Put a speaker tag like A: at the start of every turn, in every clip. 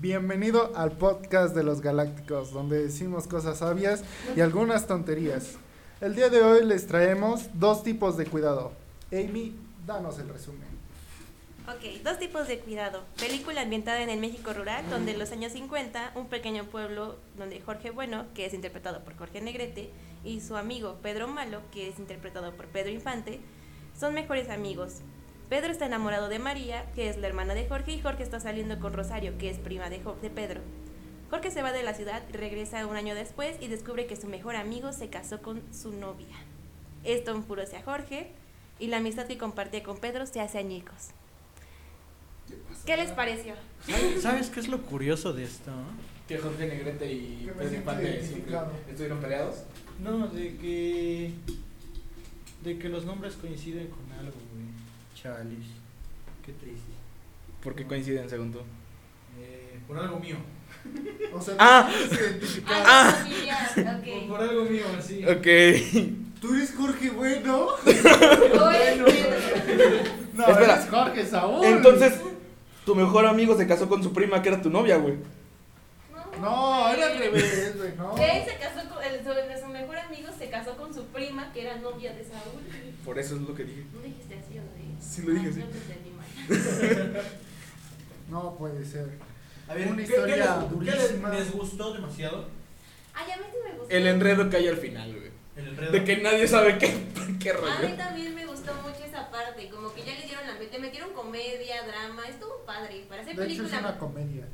A: Bienvenido al podcast de los Galácticos, donde decimos cosas sabias y algunas tonterías. El día de hoy les traemos dos tipos de cuidado. Amy, danos el resumen.
B: Ok, dos tipos de cuidado. Película ambientada en el México rural, donde en los años 50, un pequeño pueblo donde Jorge Bueno, que es interpretado por Jorge Negrete, y su amigo Pedro Malo, que es interpretado por Pedro Infante, son mejores amigos. Pedro está enamorado de María, que es la hermana de Jorge, y Jorge está saliendo con Rosario, que es prima de, de Pedro. Jorge se va de la ciudad, regresa un año después y descubre que su mejor amigo se casó con su novia. Esto enfurecia a Jorge y la amistad que comparte con Pedro se hace añicos. ¿Qué les pareció?
C: ¿Sabes qué es lo curioso de esto?
D: Que Jorge Negrete y Pedro Infante estuvieron peleados.
C: No, de que. de que los nombres coinciden con algo, güey. Chalis. Qué triste.
D: ¿Por qué coinciden según tú?
C: Eh, por algo mío.
A: O sea,
D: Ah.
A: tú eres identificado.
B: Ah, familiar,
C: Por, algo mío, así.
D: Ok.
A: Tú eres Jorge Bueno.
B: Oye,
A: No,
D: Espera.
A: eres Jorge Saúl.
D: Entonces, tu mejor amigo se casó con su prima, que era tu novia, güey.
A: No, era al revés, güey, no.
B: Él se casó con, el, su, su mejor amigo se casó con su prima, que era novia de Saúl.
D: Por eso es lo que dije.
B: ¿No dijiste así no?
D: Sí lo dije
B: Ah,
D: así.
B: no
A: puede ser.
C: A ver,
A: Una
C: ¿qué-
A: historia
C: qué les- qué
A: durísima.
C: les, les gustó demasiado?
B: Ay, a mí sí me gustó.
D: El enredo que hay al final, güey.
C: El enredo.
D: De que nadie sabe qué, qué
B: A mí
D: rollo.
B: también me gustó mucho esa parte, como que ya le dieron la te metieron comedia, drama, estuvo padre. Para hacer
A: De hecho, es
B: película.
A: una comedia.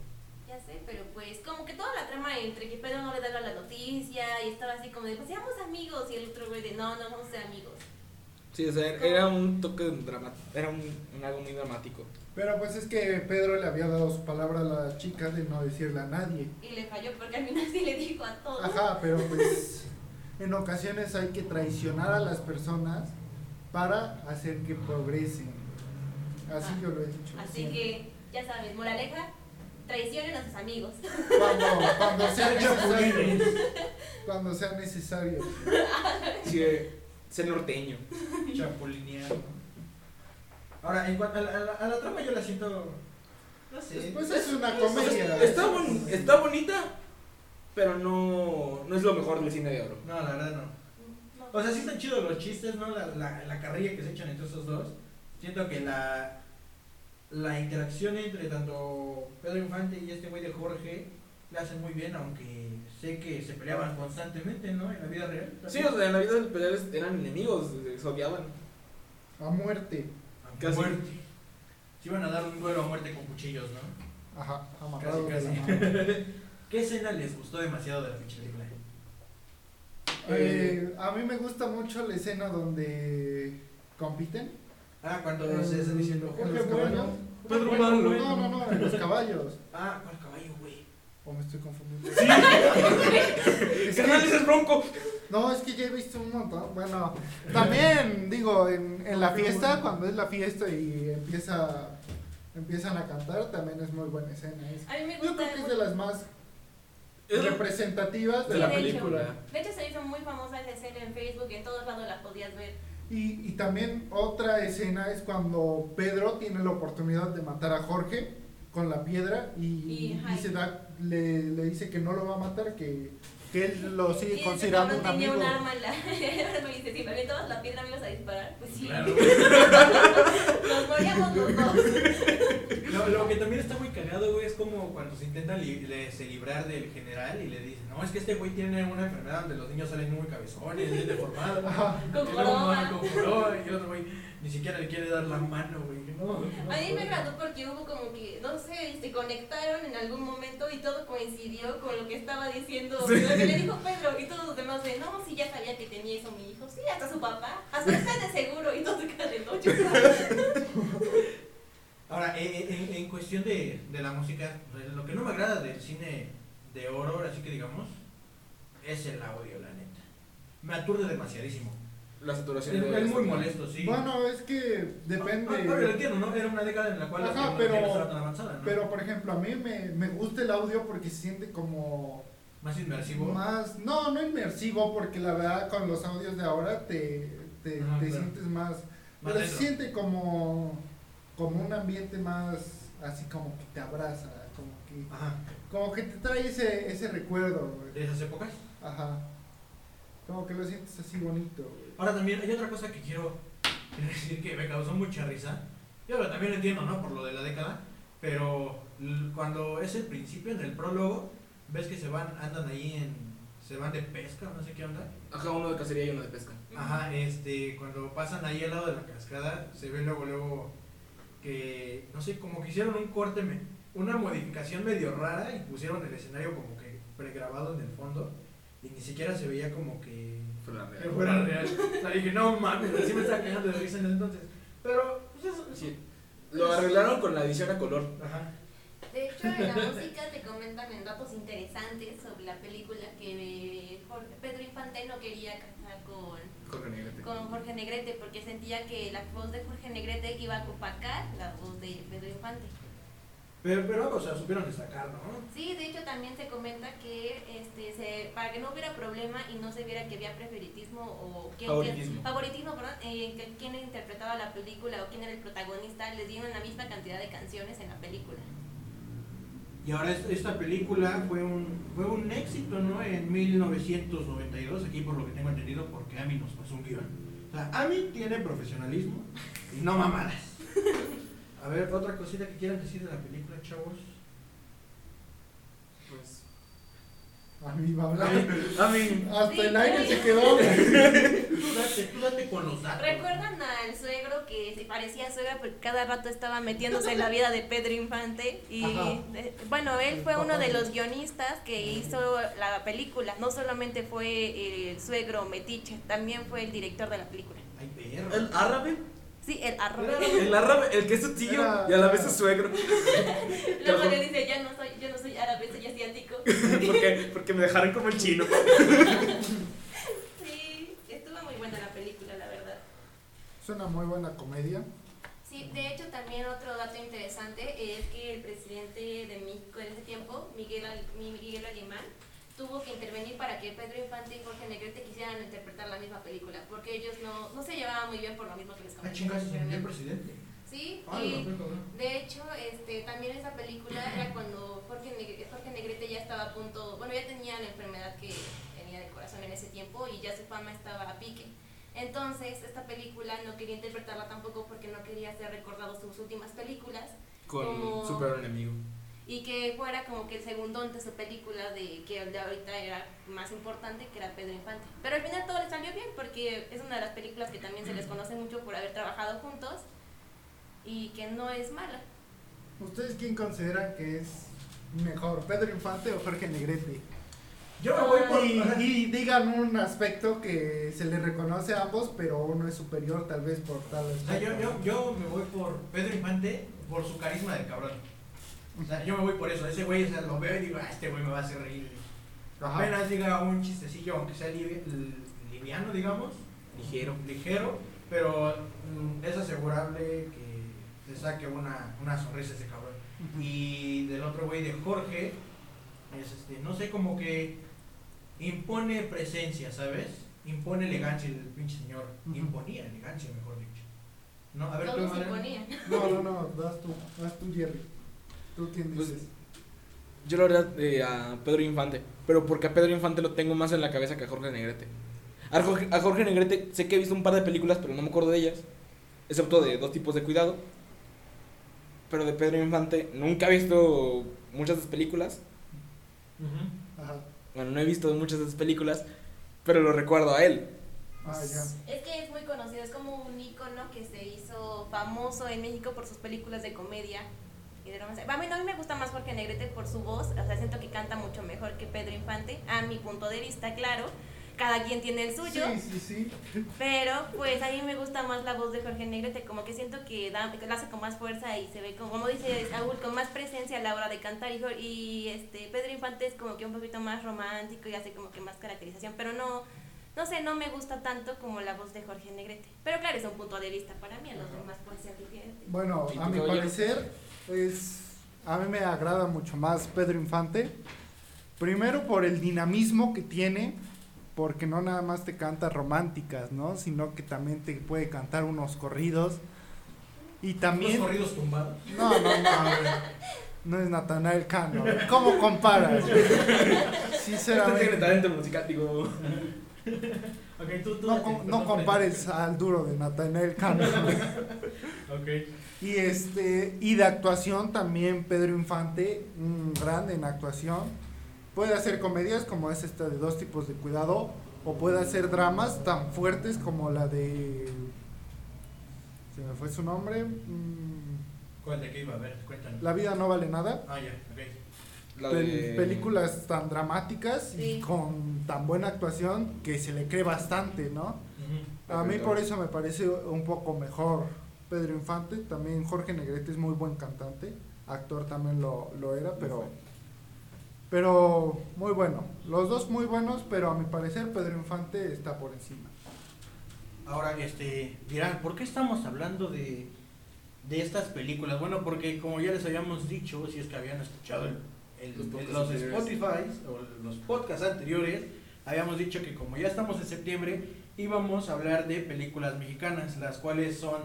B: Ya sé, pero pues como que toda la trama entre que Pedro no le daba la noticia y estaba así como de, pues seamos amigos y el otro güey de, no, no vamos a ser amigos.
D: Sí, o sea, era un toque dramático. Era un, un algo muy dramático.
A: Pero pues es que Pedro le había dado su palabra a la chica de no decirle a nadie.
B: Y le falló porque al final sí le dijo a todos.
A: Ajá, pero pues en ocasiones hay que traicionar a las personas para hacer que progresen. Así
B: Ah,
A: yo lo he dicho.
B: Así
A: siempre.
B: que, ya sabes, moraleja, traicionen a sus amigos.
A: Cuando, cuando sea necesario. Cuando sea necesario.
D: Sí, eh, ser norteño.
C: Chapulinear, ¿no? Ahora, en cuanto a la, a la- a la trama, yo la siento. No sé.
A: Pues es una comedia.
D: Está, bon- está bonita, pero no, no es lo mejor del cine de oro.
C: No, la verdad no. O sea, sí están chidos los chistes, ¿no? La, la, la carrilla que se echan entre esos dos. Siento que la, la interacción entre tanto Pedro Infante y este güey de Jorge la hacen muy bien, aunque sé que se peleaban constantemente, ¿no? En la vida real.
D: Sí, o sea, en la vida peleadores eran enemigos, se odiaban.
A: A muerte.
C: A
D: casi.
C: muerte. Se iban a dar un duelo a muerte con cuchillos, ¿no?
A: Ajá, amarrado
C: Casi, casi. ¿Qué escena les gustó demasiado de la pinche película?
A: Eh, a mí me gusta mucho la escena donde compiten.
C: Ah, cuando
A: en-
C: se están diciendo Jorge Bueno.
D: Pedro
C: Bueno,
D: Malo.
C: bueno.
A: No, no, no, en los caballos.
C: Ah, ¿cuál caballo, güey?
A: O me estoy confundiendo.
D: Sí.
A: Es
D: Carnal, ese es bronco.
A: No, es que ya he visto un montón. Bueno, también digo, en, en la fiesta, cuando es la fiesta y empieza empiezan a cantar, también es muy buena escena. Es-
B: A mí me
A: yo
B: gusta.
A: creo que es de las más representativas de
B: Sí,
A: la
B: de hecho.
A: película.
B: De hecho, se hizo muy famosa esa escena en Facebook, en todos lados la podías ver.
A: Y, y también otra escena es cuando Pedro tiene la oportunidad de matar a Jorge con la piedra y,
B: y
A: se da, le, le dice que no lo va a matar, que, que él lo sigue
B: ese
A: considerando un
B: cabrón tenía
A: amigo.
B: un arma en la. me dice, si me aventabas la piedra me ibas a disparar. Pues sí.
C: Claro.
B: Nos moríamos los dos.
C: Lo, lo que también está muy cagado, güey, es como cuando se intentan li- le- se librar del general y le dicen, no, es que este güey tiene una enfermedad donde los niños salen muy cabezones, bien deformados.
B: Con corona.
C: con corona, y el otro güey ni siquiera le quiere dar la mano, güey. No, no,
B: A mí me agradó porque hubo como que, no sé, se conectaron en algún momento y todo coincidió con lo que estaba diciendo,
D: Sí.
B: lo que le dijo Pedro y todos los demás de, no, sí, ya sabía que tenía eso mi hijo, sí, hasta su papá, hasta está de seguro y todo se de noche.
C: Ahora, eh, en, en cuestión de, de la música, lo que no me agrada del cine de horror, así que digamos, es el audio, la neta. Me aturde demasiadísimo.
D: La
C: Es,
D: saturación de
C: es muy molesto, sí.
A: Bueno, es que depende.
C: Ah, ah, lo entiendo, ¿no? Era una década en la cual
A: Ajá,
C: la
A: pero-
C: estaba tan avanzada, ¿no?
A: Pero por ejemplo, a mí me, me gusta el audio porque se siente como
C: Más inmersivo.
A: más, no, no inmersivo, porque la verdad con los audios de ahora te, te,
C: Ajá,
A: te
C: claro.
A: sientes más,
C: Más
A: pero se siente como, como un ambiente más así como que te abraza, como que que
C: Ajá.
A: como que te trae ese, ese recuerdo, güey.
C: De esas épocas.
A: Ajá. Como que lo sientes así bonito, güey.
C: Ahora también hay otra cosa que quiero decir que me causó mucha risa. Yo también lo entiendo, ¿no? Por lo de la década. Pero cuando es el principio, en el prólogo, ves que se van, andan ahí en. Se van de pesca, no sé qué onda.
D: Ajá, uno de cacería y uno de pesca.
C: Ajá, este, cuando pasan ahí al lado de la cascada, se ve luego, luego que, no sé, como que hicieron un corte, me- una modificación medio rara y pusieron el escenario como que pregrabado en el fondo y ni siquiera se veía como que,
D: Fue la
C: que
D: real.
C: fuera real. O sea, dije, no mames, así me estaba cagando de risa en ese entonces. Pero, pues eso,
D: Sí. Lo arreglaron con la edición a color.
C: Ajá.
B: De hecho, en la música te comentan en datos interesantes sobre la película que Jorge- Pedro Infante no quería cantar con,
D: Jorge Negrete.
B: con Jorge Negrete porque sentía que la voz de Jorge Negrete iba a opacar la voz de Pedro Infante.
C: Pero, pero, o sea, supieron destacar, ¿no?
B: Sí, de hecho también se comenta que este, se, para que no hubiera problema y no se viera que había preferitismo o quién,
D: Favoritismo.
B: favoritismo perdón, que quién interpretaba la película o quién era el protagonista, les dieron la misma cantidad de canciones en la película.
C: Y ahora es- esta película fue un, fue un éxito, ¿no? En 1992, aquí por lo que tengo entendido, porque Ami nos pasó un guion. O sea, Ami tiene profesionalismo y no mamadas. A ver, otra cosita que quieran decir de la película, chavos.
D: Pues.
A: A mí va a hablar.
D: A mí.
A: Hasta
B: Sí,
A: el aire
B: sí.
A: se quedó.
C: Tú date, tú date con los datos.
B: ¿Recuerdan al suegro que se parecía a suegra porque cada rato estaba metiéndose en la vida de Pedro Infante? Y
A: Ajá.
B: bueno, él fue uno de- los guionistas que hizo la película. No solamente fue el suegro metiche, también fue el director de la película.
C: Ay, perro.
D: El árabe.
B: Sí, el arroz.
D: El árabe, el que es su tío
A: Era-
D: y a la vez su suegro.
B: Luego le dice, ya no soy, yo no soy árabe, soy asiático.
D: porque, porque me dejaron como el chino.
B: Sí, estuvo muy buena la película, la verdad.
A: Es una muy buena comedia.
B: Sí, de hecho también otro dato interesante es que el presidente de México en ese tiempo, Miguel, Al- Miguel Alemán, tuvo que intervenir para que Pedro Infante y Jorge Negrete quisieran interpretar la misma película, porque ellos no, no se llevaban muy bien por lo mismo que les
C: Ah,
B: comenté
C: el presidente.
B: Sí,
C: Ay,
B: y de hecho, este, también esa película era cuando Jorge, Negre- Jorge Negrete ya estaba a punto, bueno, ya tenía la enfermedad que tenía del corazón en ese tiempo y ya su fama estaba a pique. Entonces, esta película no quería interpretarla tampoco porque no quería ser recordado sus últimas películas
D: Con
B: Como-
D: super enemigo.
B: Y que fuera como que el segundón de su película de que el de ahorita era más importante que era Pedro Infante. Pero al final todo le salió bien porque es una de las películas que también se les conoce mucho por haber trabajado juntos y que no es mala.
A: ¿Ustedes quién consideran que es mejor, Pedro Infante o Jorge Negrete?
C: Yo me voy por.
A: Y, y digan un aspecto que se le reconoce a ambos, pero uno es superior tal vez por tal
C: O sea, yo,
A: aspecto.
C: yo, yo me voy por Pedro Infante por su carisma del cabrón. O sea, yo me voy por eso. Ese güey, o sea, lo veo y digo, ah, este güey me va a hacer reír.
A: Ajá.
C: Apenas diga un chistecillo, aunque sea livi- liviano, digamos,
D: Ligero.
C: ligero, pero mm, es asegurable que le saque una, una sonrisa ese cabrón. Y del otro güey de Jorge, es este, no sé, como que impone presencia, ¿sabes? Impone elegancia el pinche señor. Imponía elegancia, mejor dicho. No, a ver, tú.
A: No, no, no, vas tú, vas tú, Jerry. ¿Tú quién
D: Pues? Yo la verdad eh, a Pedro Infante, pero porque a Pedro Infante lo tengo más en la cabeza que a Jorge Negrete. A Jorge, a Jorge Negrete sé que he visto un par de películas, pero no me acuerdo de ellas, excepto de dos tipos de cuidado. Pero de Pedro Infante nunca he visto muchas de sus películas.
A: Ajá.
D: Bueno, no he visto muchas de sus películas, pero lo recuerdo a él.
A: Ah, ya.
B: Es que es muy conocido, es como un icono que se hizo famoso en México por sus películas de comedia y de romance. A mí, no, a mí me gusta más Jorge Negrete por su voz, o sea, siento que canta mucho mejor que Pedro Infante, a mi punto de vista, claro. Cada quien tiene el suyo.
A: Sí, sí, sí.
B: Pero pues a mí me gusta más la voz de Jorge Negrete, como que siento que da, que lo hace con más fuerza y se ve como, como dice Saúl, con más presencia a la hora de cantar y, este Pedro Infante es como que un poquito más romántico y hace como que más caracterización, pero no, no sé, no me gusta tanto como la voz de Jorge Negrete. Pero claro, es un punto de vista para mí, a los demás puede ser diferente.
A: Bueno,
D: ¿Y
A: a
D: tú,
A: mi parecer, es, a mí me agrada mucho más Pedro Infante. Primero por el dinamismo que tiene, porque no nada más te canta románticas, ¿no? Sino que también te puede cantar unos corridos. Y también...
C: Unos corridos tumbados.
A: No, no, no. no es Natanael Cano. ¿Cómo comparas?
D: Este tiene
A: Sinceramente.
D: talento musical, digo.
C: Ok, tú, tú
A: No,
C: tú
A: no compares al duro de Natanael Cano.
C: Ok.
A: Y este y de actuación también Pedro Infante, un grande en actuación. Puede hacer comedias como es esta de dos tipos de cuidado o puede hacer dramas tan fuertes como la de se me fue su nombre, mm,
C: ¿Cuál de qué iba a ver? Cuéntanos.
A: La vida no vale nada.
C: Ah, ya, ok.
D: La
A: Pel-
D: de-
A: películas tan dramáticas y con tan buena actuación que se le cree bastante, ¿no? A mí por eso me parece un poco mejor Pedro Infante. También Jorge Negrete es muy buen cantante. Actor también lo, lo era, pero, pero muy bueno. Los dos muy buenos, pero a mi parecer Pedro Infante está por encima.
C: Ahora, este, dirán, ¿por qué estamos hablando de, de estas películas? Bueno, porque como ya les habíamos dicho, si es que habían escuchado el, el-
D: Los
C: el- los
D: anteriores.
C: Spotify o los podcasts anteriores, habíamos dicho que como ya estamos en septiembre, íbamos a hablar de películas mexicanas, las cuales son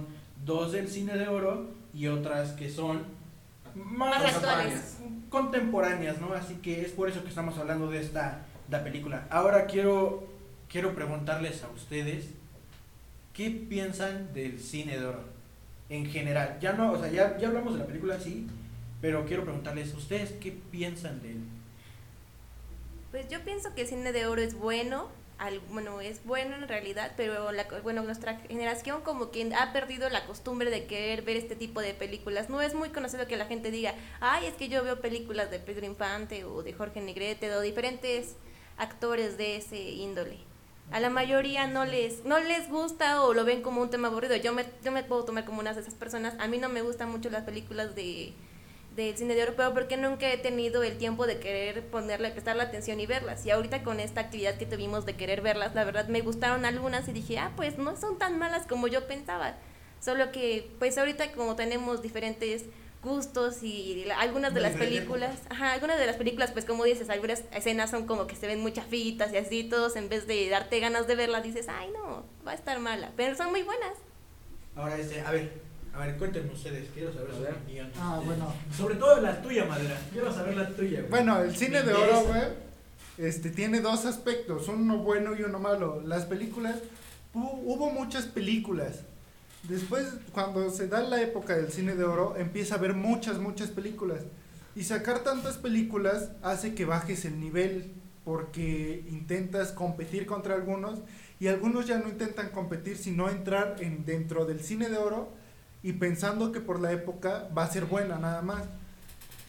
C: dos del cine de oro y otras que son más,
B: Más actuales.
C: contemporáneas, ¿no? Así que es por eso que estamos hablando de esta la película. Ahora quiero quiero preguntarles a ustedes qué piensan del cine de oro en general. Ya no, o sea, ya, ya hablamos de la película sí, pero quiero preguntarles ustedes qué piensan de él.
B: Pues yo pienso que el cine de oro es bueno, bueno, es bueno en realidad, pero la, bueno, nuestra generación como que ha perdido la costumbre de querer ver este tipo de películas. No es muy conocido que la gente diga, ay, es que yo veo películas de Pedro Infante o de Jorge Negrete o diferentes actores de ese índole. A la mayoría no les no les gusta o lo ven como un tema aburrido. Yo me, yo me puedo tomar como una de esas personas. A mí no me gustan mucho las películas de del cine de oro, pero porque nunca he tenido el tiempo de querer ponerle, prestarle atención y verlas. Y ahorita con esta actividad que tuvimos de querer verlas, la verdad me gustaron algunas y dije, ah, pues no son tan malas como yo pensaba. Solo que, pues ahorita como tenemos diferentes gustos y la- algunas de las películas, ajá, algunas de las películas, pues como dices, algunas escenas son como que se ven muy chafitas y así, todos en vez de darte ganas de verlas, dices, ay no, va a estar mala, pero son muy buenas.
C: Ahora este, a ver, a ver, cuéntenme ustedes, quiero saber su
D: ver.
C: opinión.
A: Ah, bueno.
C: Sobre todo la tuya, Madera. Quiero saber la tuya. güey.
A: Bueno, el cine de oro, güey, este, tiene dos aspectos, uno bueno y uno malo. Las películas, hu- hubo muchas películas. Después, cuando se da la época del cine de oro, empieza a haber muchas, muchas películas. Y sacar tantas películas hace que bajes el nivel, porque intentas competir contra algunos, y algunos ya no intentan competir, sino entrar en, dentro del cine de oro, y pensando que por la época va a ser buena nada más.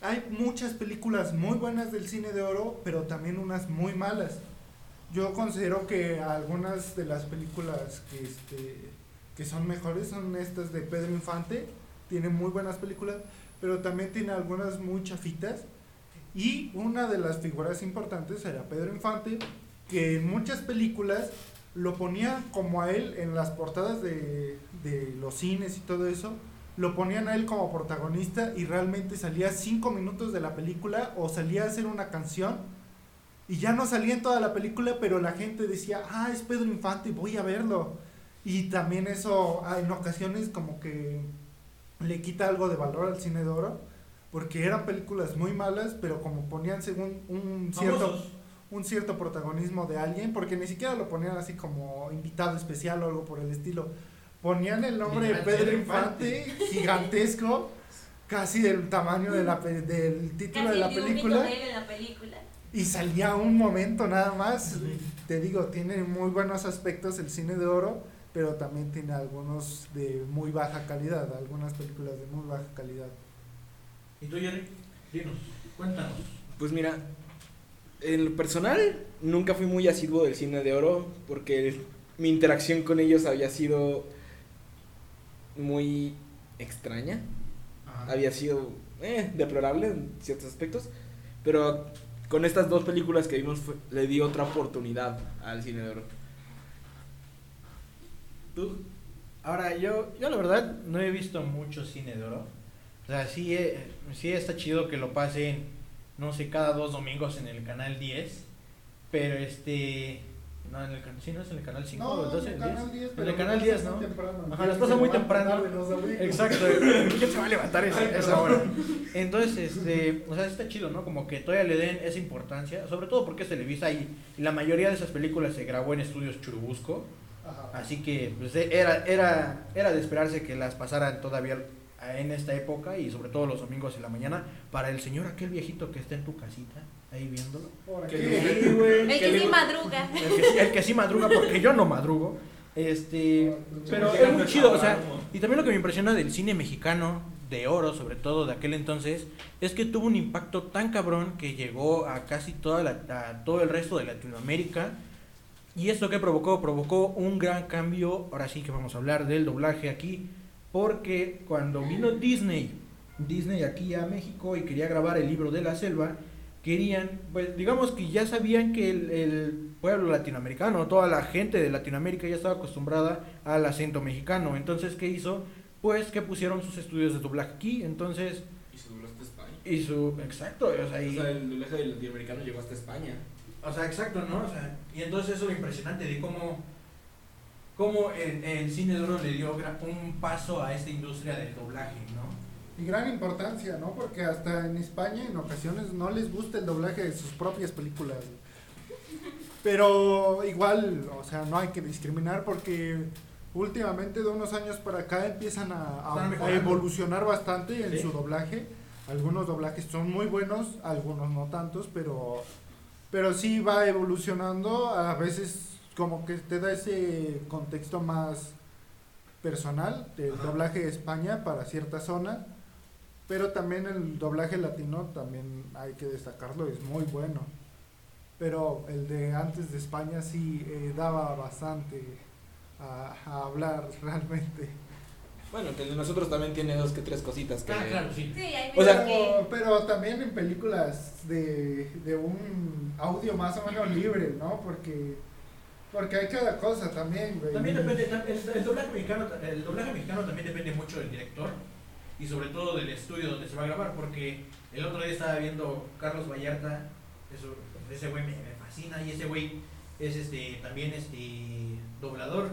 A: Hay muchas películas muy buenas del cine de oro, pero también unas muy malas. Yo considero que algunas de las películas que, este, que son mejores son estas de Pedro Infante. Tiene muy buenas películas, pero también tiene algunas muy chafitas. Y una de las figuras importantes era Pedro Infante, que en muchas películas lo ponían como a él en las portadas de, de los cines y todo eso. Lo ponían a él como protagonista y realmente salía cinco minutos de la película o salía a hacer una canción y ya no salía en toda la película, pero la gente decía, ah, es Pedro Infante, voy a verlo. Y también eso ah, en ocasiones como que le quita algo de valor al cine de oro, porque eran películas muy malas, pero como ponían según un cierto. Un cierto protagonismo de alguien, porque ni siquiera lo ponían así como invitado especial o algo por el estilo. Ponían el nombre de
C: Pedro
A: Infante, gigantesco, casi del tamaño de la, pe- del título de la película,
B: en la película.
A: y salía un momento nada más. Te digo, tiene muy buenos aspectos el cine de oro, pero también tiene algunos de muy baja calidad, algunas películas de muy baja calidad.
C: ¿Y tú, Jerry? Dinos, cuéntanos.
D: Pues mira, en lo personal nunca fui muy asiduo del cine de oro porque mi interacción con ellos había sido muy extraña,
C: Ajá.
D: había sido eh, deplorable en ciertos aspectos, pero con estas dos películas que vimos fue- le di otra oportunidad al cine de oro.
C: ¿Tú? Ahora, yo, yo la verdad no he visto mucho cine de oro. O sea, sí, eh, sí está chido que lo pasen, no sé, cada dos domingos en el canal 10. Pero este. No, en el canal, sí, no es en el canal 5
A: No,
C: o el 12,
A: en
C: el
A: el
C: 10.
A: canal 10,
C: En
A: pero
C: el canal
A: las
C: 10,
A: pasan
C: ¿no?
A: temprano.
C: Ajá,
A: ¿Quién
C: las
A: se
C: pasan muy temprano. Exacto, ¿quién se va a levantar esa, esa hora? Entonces, este, o sea, está chido, ¿no? Como que todavía le den esa importancia, sobre todo porque es Televisa y, y la mayoría de esas películas se grabó en estudios Churubusco,
A: Ajá.
C: así que pues, era, era, era de esperarse que las pasaran todavía en esta época y sobre todo los domingos en la mañana para el señor aquel viejito que está en tu casita ahí viéndolo.
A: Aquí.
C: Sí, güey.
B: El
D: que
B: sí madruga.
C: El que, sí- el que sí madruga, porque yo no madrugo. Este, pero es muy chido, o sea, y también lo que me impresiona del cine mexicano de oro, sobre todo de aquel entonces, es que tuvo un impacto tan cabrón que llegó a casi toda la, a todo el resto de Latinoamérica. Y esto que provocó, provocó un gran cambio, ahora sí que vamos a hablar del doblaje aquí, porque cuando vino Disney, Disney aquí a México y quería grabar el libro de la selva, querían, pues digamos que ya sabían que el, el pueblo latinoamericano, toda la gente de Latinoamérica ya estaba acostumbrada al acento mexicano. Entonces, ¿qué hizo? Pues que pusieron sus estudios de doblaje aquí. Entonces,
D: Y se dobló hasta España.
C: y su. Exacto, o sea, y-
D: O sea, el doblaje del latinoamericano llegó hasta España.
C: o sea, exacto, ¿no? O sea, y entonces eso es lo impresionante de cómo, cómo el, el cine de oro le dio un paso a esta industria del doblaje, ¿no?
A: Y gran importancia, ¿no? Porque hasta en España en ocasiones no les gusta el doblaje de sus propias películas. Pero igual, o sea, no hay que discriminar porque últimamente de unos años para acá empiezan a, a- evolucionar bastante en
C: Sí.
A: su doblaje. Algunos doblajes son muy buenos, algunos no tantos, pero, pero sí va evolucionando. A veces como que te da ese contexto más personal del
C: Ajá.
A: doblaje de España para cierta zona. Pero también el doblaje latino también hay que destacarlo, es muy bueno. Pero el de antes de España sí eh, daba bastante a, a hablar realmente.
D: Bueno, que el de nosotros también tiene dos que tres cositas que...
C: Ah, claro, sí.
B: Sí, hay
D: O sea,
B: que-
A: pero también en películas de, de un audio más o menos libre, ¿no? Porque, porque hay cada cosa también, güey.
C: También depende, el, doblaje mexicano, el doblaje mexicano también depende mucho del director y sobre todo del estudio donde se va a grabar, porque el otro día estaba viendo Carlos Vallarta, eso, ese güey me, fascina y ese güey es este también este doblador.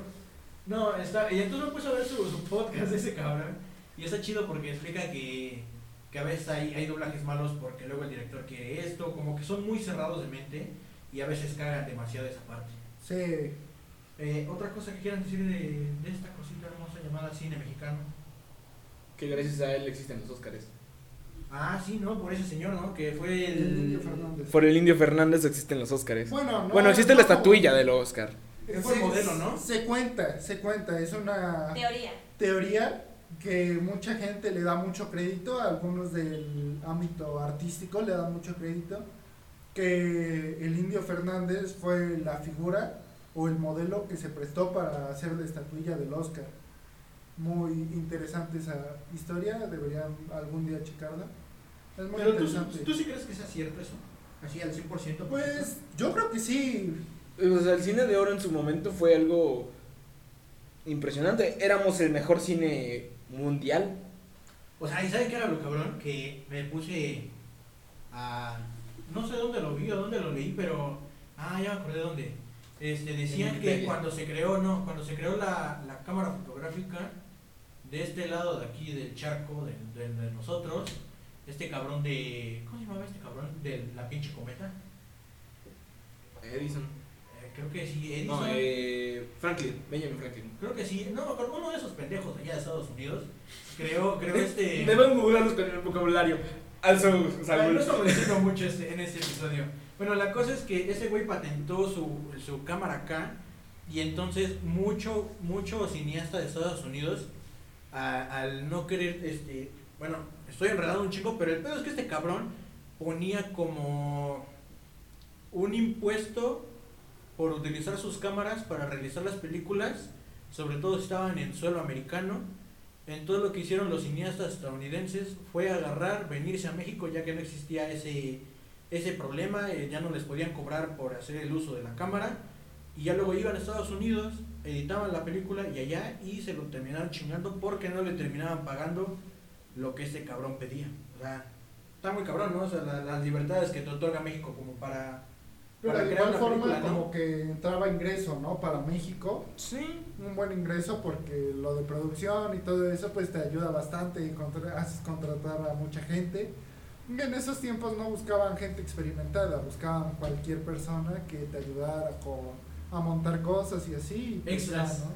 C: No, está, y entonces me puse a ver su, podcast ese cabrón y está chido porque explica que, que a veces hay, hay doblajes malos porque luego el director quiere esto, como que son muy cerrados de mente y a veces cagan demasiado esa parte.
A: Sí,
C: Eh, otra cosa que quieran decir de, de esta cosita hermosa llamada cine mexicano.
D: Que gracias a él existen los Óscares.
C: Ah, sí, ¿no? Por ese señor, ¿no? Que fue el...
A: el Indio Fernández.
D: Por el Indio Fernández existen los Óscares.
A: Bueno, no,
D: bueno, existe la
A: no,
D: estatuilla del Óscar.
C: Fue
A: se-
C: modelo, ¿no?
A: Se cuenta, se cuenta, es una
B: Teoría.
A: teoría que mucha gente le da mucho crédito, algunos del ámbito artístico le dan mucho crédito, que el Indio Fernández fue la figura o el modelo que se prestó para hacer la estatuilla del Oscar. Muy interesante esa historia, deberían algún día checarla. Es muy
C: Pero tú,
A: interesante.
C: ¿tú sí crees que sea cierto eso? Así al 100%.
A: Pues yo creo que sí.
D: O sea, el cine de oro en su momento fue algo impresionante. Éramos el mejor cine mundial.
C: O sea, ¿y sabes qué era lo cabrón? Que me puse a... No sé dónde lo vi o dónde lo leí, pero... Ah, ya me acordé dónde. Este, decían que cuando se creó, no, cuando se creó la, la cámara fotográfica de este lado de aquí del charco, de, de- de nosotros, este cabrón de... ¿Cómo se llamaba este cabrón? De la pinche cometa.
D: Edison.
C: Eh, creo que sí, Edison.
D: No, eh, Franklin, Benjamin Franklin.
C: Creo que sí, no, con uno de esos pendejos allá de Estados Unidos. Creó, creó este...
D: Debemos googlearlos con el vocabulario. Also,
C: sea, no estamos mucho este- en este episodio. Bueno, la cosa es que ese güey patentó su, su cámara acá y entonces mucho, mucho cineasta de Estados Unidos al no querer, este, bueno, estoy enredado un chico, pero el pedo es que este cabrón ponía como un impuesto por utilizar sus cámaras para realizar las películas, sobre todo si estaban en suelo americano. Entonces lo que hicieron los cineastas estadounidenses fue agarrar, venirse a México ya que no existía ese, ese problema, eh, ya no les podían cobrar por hacer el uso de la cámara y ya luego iban a Estados Unidos, editaban la película y allá y se lo terminaron chingando porque no le terminaban pagando lo que este cabrón pedía. O sea, está muy cabrón, ¿no? O sea, la- las libertades que te otorga México como para
A: Pero
C: para
A: de igual forma
C: película, ¿no?
A: como que entraba ingreso, ¿no? Para México,
D: Sí.
A: un buen ingreso porque lo de producción y todo eso pues te ayuda bastante y contra- haces contratar a mucha gente. Y en esos tiempos no buscaban gente experimentada, buscaban cualquier persona que te ayudara con, a montar cosas y así. pues
C: Extras.
A: ya, ¿no?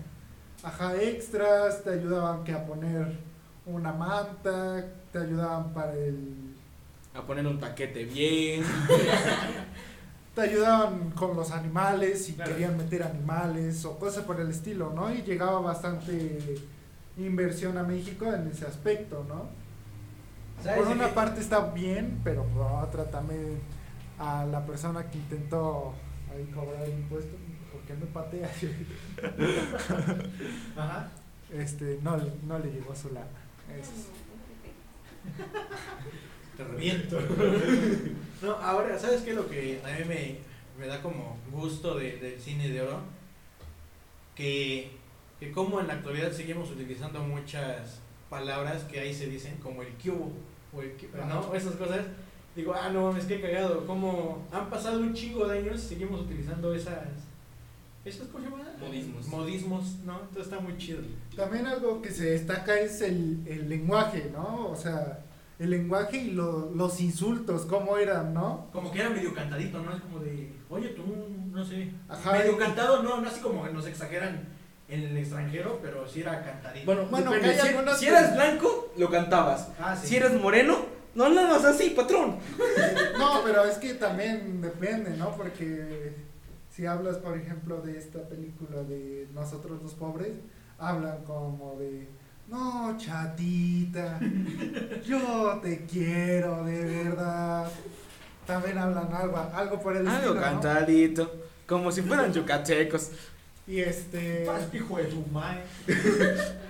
A: Ajá, extras, te ayudaban que a poner una manta, te ayudaban para el
D: A poner un taquete bien.
A: te ayudaban con los animales
C: Claro.
A: querían meter animales o cosas por el estilo, ¿no? Y llegaba bastante inversión a México en ese aspecto, ¿no?
C: ¿Sabes
A: Por una parte está bien, pero por otra también a la persona que intentó ahí cobrar el impuesto, ¿por qué me patea?
C: Ajá.
A: este, no, le- no le llegó su lana. Eso es.
C: Te reviento. no, ahora, ¿sabes qué? Lo que a mí me, me da como gusto de- del cine de oro, que, que como en la actualidad seguimos utilizando muchas palabras que ahí se dicen, como el cubo, o el ¿no? Esas cosas. Digo, ah, no mames, qué cagado. Como han pasado un chingo de años y seguimos utilizando esas. ¿Esas cómo se llaman?
D: Modismos.
C: Modismos, ¿no? Entonces está muy chido.
A: También algo que se destaca es el, el lenguaje, ¿no? O sea, el lenguaje y lo- los insultos, cómo eran, ¿no?
C: Como que era medio cantadito, ¿no? Es como de, oye, tú, no sé.
A: Ajá,
C: medio
A: y-
C: cantado, no, no así como nos exageran en el extranjero, pero sí era cantadito.
D: Bueno,
A: Bueno, que
D: Si,
A: algunas
D: si
A: que-
D: eras blanco, lo cantabas.
C: ah, sí.
D: Si eras moreno, no hablabas así, patrón.
A: No, pero es que también depende, ¿no? Porque si hablas, por ejemplo, de esta película de Nosotros los Pobres, hablan como de, no, chatita, yo te quiero, de verdad. También hablan algo, algo por el
D: Algo
A: estilo, ¿no?
D: cantadito. Como si fueran yucatecos.
A: Y este...
C: Hijo de tu madre.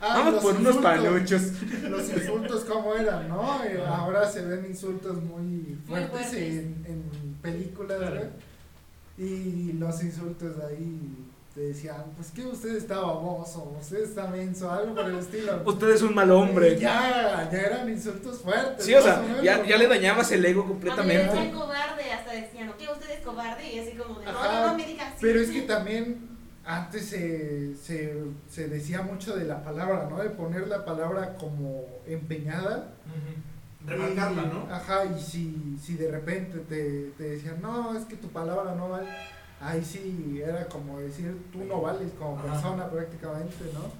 A: ah,
D: Vamos por unos paluchos.
A: los insultos cómo eran, ¿no? Eh,
C: Ajá.
A: ahora se ven insultos muy fuertes,
B: fuertes.
A: En, en películas,
C: Claro.
A: ¿verdad? Y los insultos ahí te decían, pues que usted está baboso, usted está menso, algo por el estilo.
D: Usted es un mal hombre.
A: Y Ya, ya eran insultos fuertes.
D: Sí, o sea, ya, ya le dañabas el ego completamente.
B: cobarde, hasta decían, ok, usted es cobarde, y así como de, no,
A: Ajá,
B: no, no me digas así.
A: Pero es que también antes se, se, se decía mucho de la palabra, ¿no? De poner la palabra como empeñada.
C: Remarcarla, ¿no?
A: Ajá, y si, si de repente te, te decían, no, es que tu palabra no vale, ahí sí era como decir, tú no vales como
C: Ajá.
A: persona prácticamente, ¿no?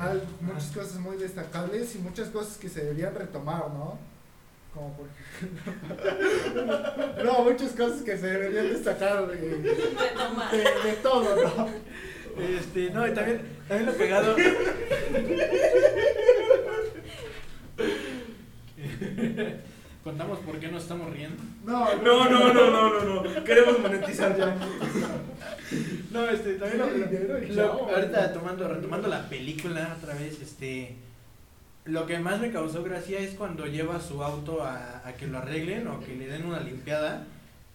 A: Hay muchas cosas muy destacables y muchas cosas que se deberían retomar, ¿no? Como por ejemplo... no, muchas cosas que se deberían destacar de, de, de todo, ¿no?
C: Este, no, y también, también lo pegado. Contamos por qué nos estamos riendo.
A: No,
D: No, no, no, no, no, no. Queremos monetizar ya.
C: No, este, también lo, lo-
A: chao.
C: ahorita tomando, retomando la película otra vez, este, lo que más me causó gracia es cuando lleva su auto a, a que lo arreglen o que le den una limpiada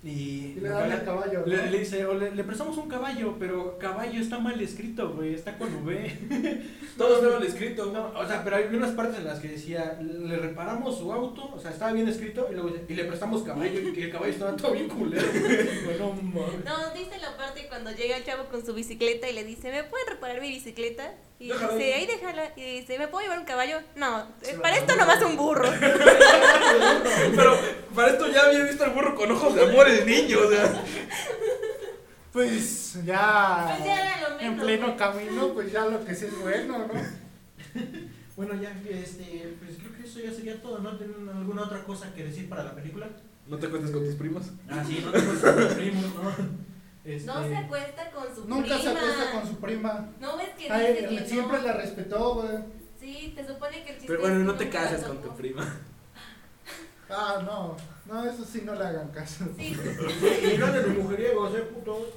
C: y,
A: Y le dan el caballo, ¿no?
C: le, le dice, o le, le prestamos un caballo, pero caballo está mal escrito, güey, está con V.
D: Todos vieron el escrito.
C: No, o sea, pero hay unas partes en las que decía, le reparamos su auto, o sea, estaba bien escrito, y, luego dice, y le prestamos caballo, y que el caballo estaba todo bien culero, güey. No.
B: No, ¿viste la parte cuando llega el chavo con su bicicleta y le dice, ¿me pueden reparar mi bicicleta? Y dice,
C: ahí.
B: déjala. Y dice, ¿me puedo llevar un caballo? No,
C: Se
B: para esto nomás un burro.
D: Pero para esto ya había visto al burro con ojos de amor el niño, o sea.
A: Pues ya,
B: Pues ya era lo
A: en
B: menos,
A: pleno
B: güey.
A: camino, pues ya lo que sí es bueno, ¿no?
C: Bueno, ya, este, pues creo que eso ya sería todo, ¿no? ¿Tienen alguna otra cosa que decir para la película?
D: ¿No te cuentas con tus primos?
C: Ah, sí, no tengo sus primos, ¿no? Este,
B: No se acuesta con su
A: Nunca
B: prima.
A: se acuesta con su prima.
B: No ves que
A: A
B: dice que
A: siempre
B: no.
A: la respetó, güey.
B: Sí, te supone que el chiste
D: Pero bueno, no te
B: nunca
D: cases con tu prima.
A: Ah, no, no, eso sí no le hagan caso.
B: Sí,
C: Y no de mujeriegos, eh, puto.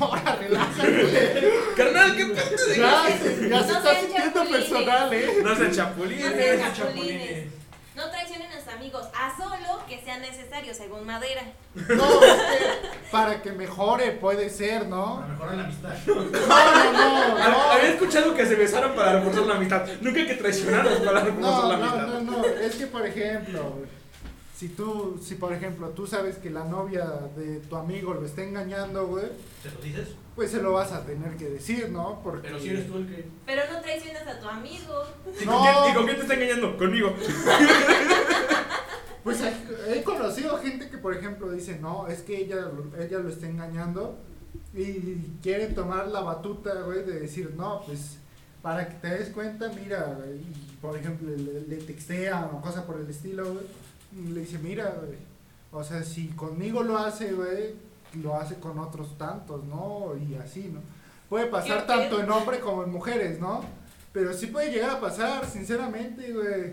A: Ahora, relájate.
D: Carnal, qué pedo de
A: Ya, se- ya se
B: No
A: está sintiendo personal, ¿eh?
D: No
B: No
D: chapulines.
B: sean
C: chapulines.
B: chapulines. No traicionen a sus amigos, a solo que sea necesario, según Madera.
A: No, es que para que mejore puede ser,
C: Para
A: ¿no?
C: mejorar la amistad.
A: No, no, no,
D: Hab-
A: no.
D: Había escuchado que se besaron para reforzar la amistad. Nunca que traicionaron para reforzar
A: No,
D: la
A: no,
D: amistad.
A: no, no, es que por ejemplo, si tú, si por ejemplo tú sabes que la novia de tu amigo lo está engañando, güey,
C: ¿Te lo dices?
A: pues se lo vas a tener que decir, ¿no? Porque
C: Pero si eres tú el que.
B: Pero no traicionas a tu amigo.
D: ¿Y
A: No.
D: con, quién, y con quién te está engañando? Conmigo.
A: Pues he, conocido gente que, por ejemplo, dice, no, es que ella, ella lo está engañando y quiere tomar la batuta, güey, de decir, no, pues para que te des cuenta, mira, güey", y por ejemplo, le, le textean o cosas por el estilo, güey, y le dice, mira, güey, o sea, si conmigo lo hace, güey, lo hace con otros tantos, ¿no? Y así, ¿no? Puede pasar
B: ¿Qué-
A: tanto en hombre como en mujeres, ¿no? Pero sí puede llegar a pasar, sinceramente, güey.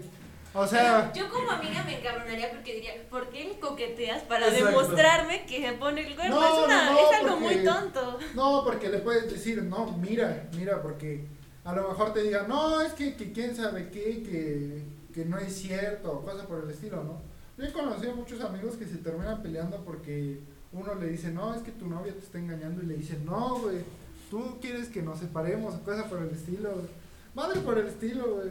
A: O sea...
B: yo como amiga me encabronaría porque diría, ¿por qué me coqueteas para
C: Exacto.
B: demostrarme que me pone el cuerno?
A: No,
B: es, una,
A: no, no,
B: es algo
A: porque-
B: muy tonto.
A: No, porque le puedes decir, no, mira, mira, porque a lo mejor te digan, no, es que, que quién sabe qué, que, que no es cierto, o cosas por el estilo, ¿no? Yo he conocido muchos amigos que se terminan peleando porque uno le dice, no, es que tu novia te está engañando, y le dice, no, güey, tú quieres que nos separemos, o cosas por el estilo, güey. Madre por el estilo, güey.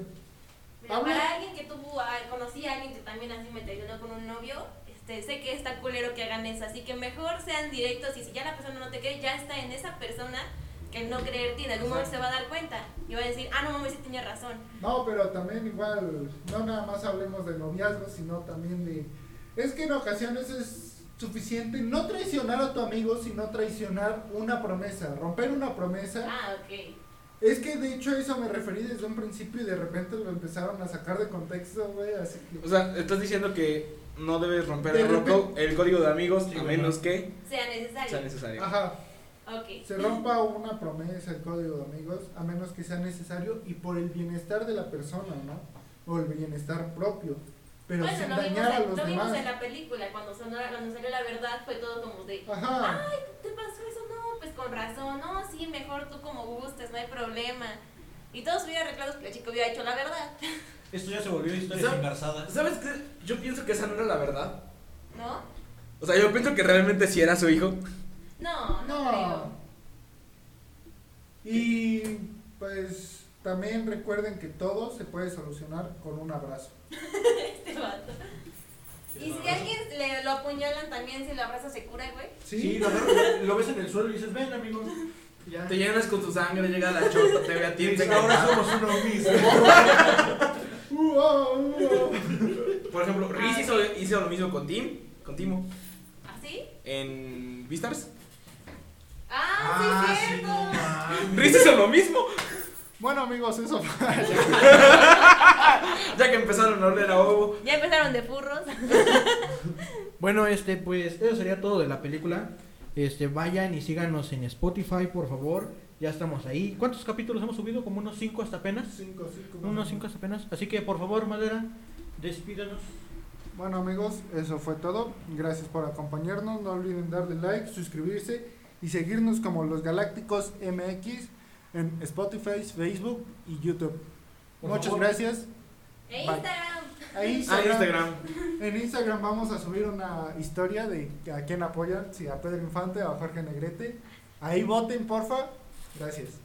A: Habla-
B: para alguien que tuvo, a- conocí a alguien que también así me traicionó con un novio, este, sé que está culero que hagan eso, así que mejor sean directos y si ya la persona no te cree, ya está en esa persona que no creerte y en algún momento se va a dar cuenta y va a decir, ah, no mames, sí tenía razón.
A: No, pero también igual, no nada más hablemos de noviazgo, sino también de... Es que en ocasiones es suficiente no traicionar a tu amigo, sino traicionar una promesa, romper una promesa.
B: Ah, ok.
A: Es que de hecho a eso me referí desde un principio y de repente lo empezaron a sacar de contexto, güey, así que...
D: O sea, estás diciendo que no debes romper
A: De
D: el,
A: repente-
D: roco- el código de amigos
C: Sí,
D: a menos
C: no.
D: que
B: Sea necesario.
D: sea necesario.
A: Ajá, se rompa una promesa, el código de amigos, a menos que sea necesario y por el bienestar de la persona, ¿no? O el bienestar propio, pero
B: bueno,
A: sin
B: lo vimos,
A: dañar a
B: en,
A: los
B: lo vimos
A: demás.
B: en la película, cuando, sonó, cuando salió la verdad fue todo como de,
A: Ajá.
B: ¿te pasó con razón, no, sí, mejor tú como gustes, no hay problema. Y todos hubieran arreglado que la chica hubiera hecho la verdad,
C: Esto ya se volvió historia
D: ¿Sabe-
C: engarzada.
D: ¿Sabes qué? Yo pienso que esa no era la verdad.
B: ¿no?
D: O sea, yo pienso que realmente sí era su hijo.
B: No, no,
A: No.
B: creo.
A: Y pues también recuerden que todo se puede solucionar con un abrazo.
B: Este vato. Y si alguien le lo apuñalan también, si lo abraza se cura, güey.
C: Sí, lo, ves en el suelo y dices, ven amigo. Ya.
D: Te llenas con tu sangre, llega la chota, te ve a ti.
C: Ahora somos uno mismo.
D: Por ejemplo, Riz
B: Ah,
D: hizo, hizo lo mismo con Tim, con Timo,
B: ¿Así?
D: en Vistars.
B: Ah, sí, cierto.
D: Riz hizo lo mismo,
A: Bueno amigos, eso fue.
D: ya que empezaron a oler a ovo.
B: ya empezaron de furros.
C: Bueno, este, pues, eso sería todo de la película. Este, vayan y síganos en Spotify, por favor. Ya estamos ahí. ¿Cuántos capítulos hemos subido? Como unos 5 hasta apenas.
A: Cinco, cinco,
C: Unos 5 hasta apenas. Así que, por favor, Madera, despídanos.
A: Bueno amigos, eso fue todo. Gracias por acompañarnos. No olviden darle like, suscribirse y seguirnos como los Galácticos MX en Spotify, Facebook y YouTube.
C: Por
A: Muchas
C: favor.
A: gracias.
B: E. Instagram.
A: Ahí
D: Ah, Instagram.
A: En Instagram vamos a subir una historia de a quién apoyan, si a Pedro Infante o a Jorge Negrete. Ahí voten, porfa. Gracias.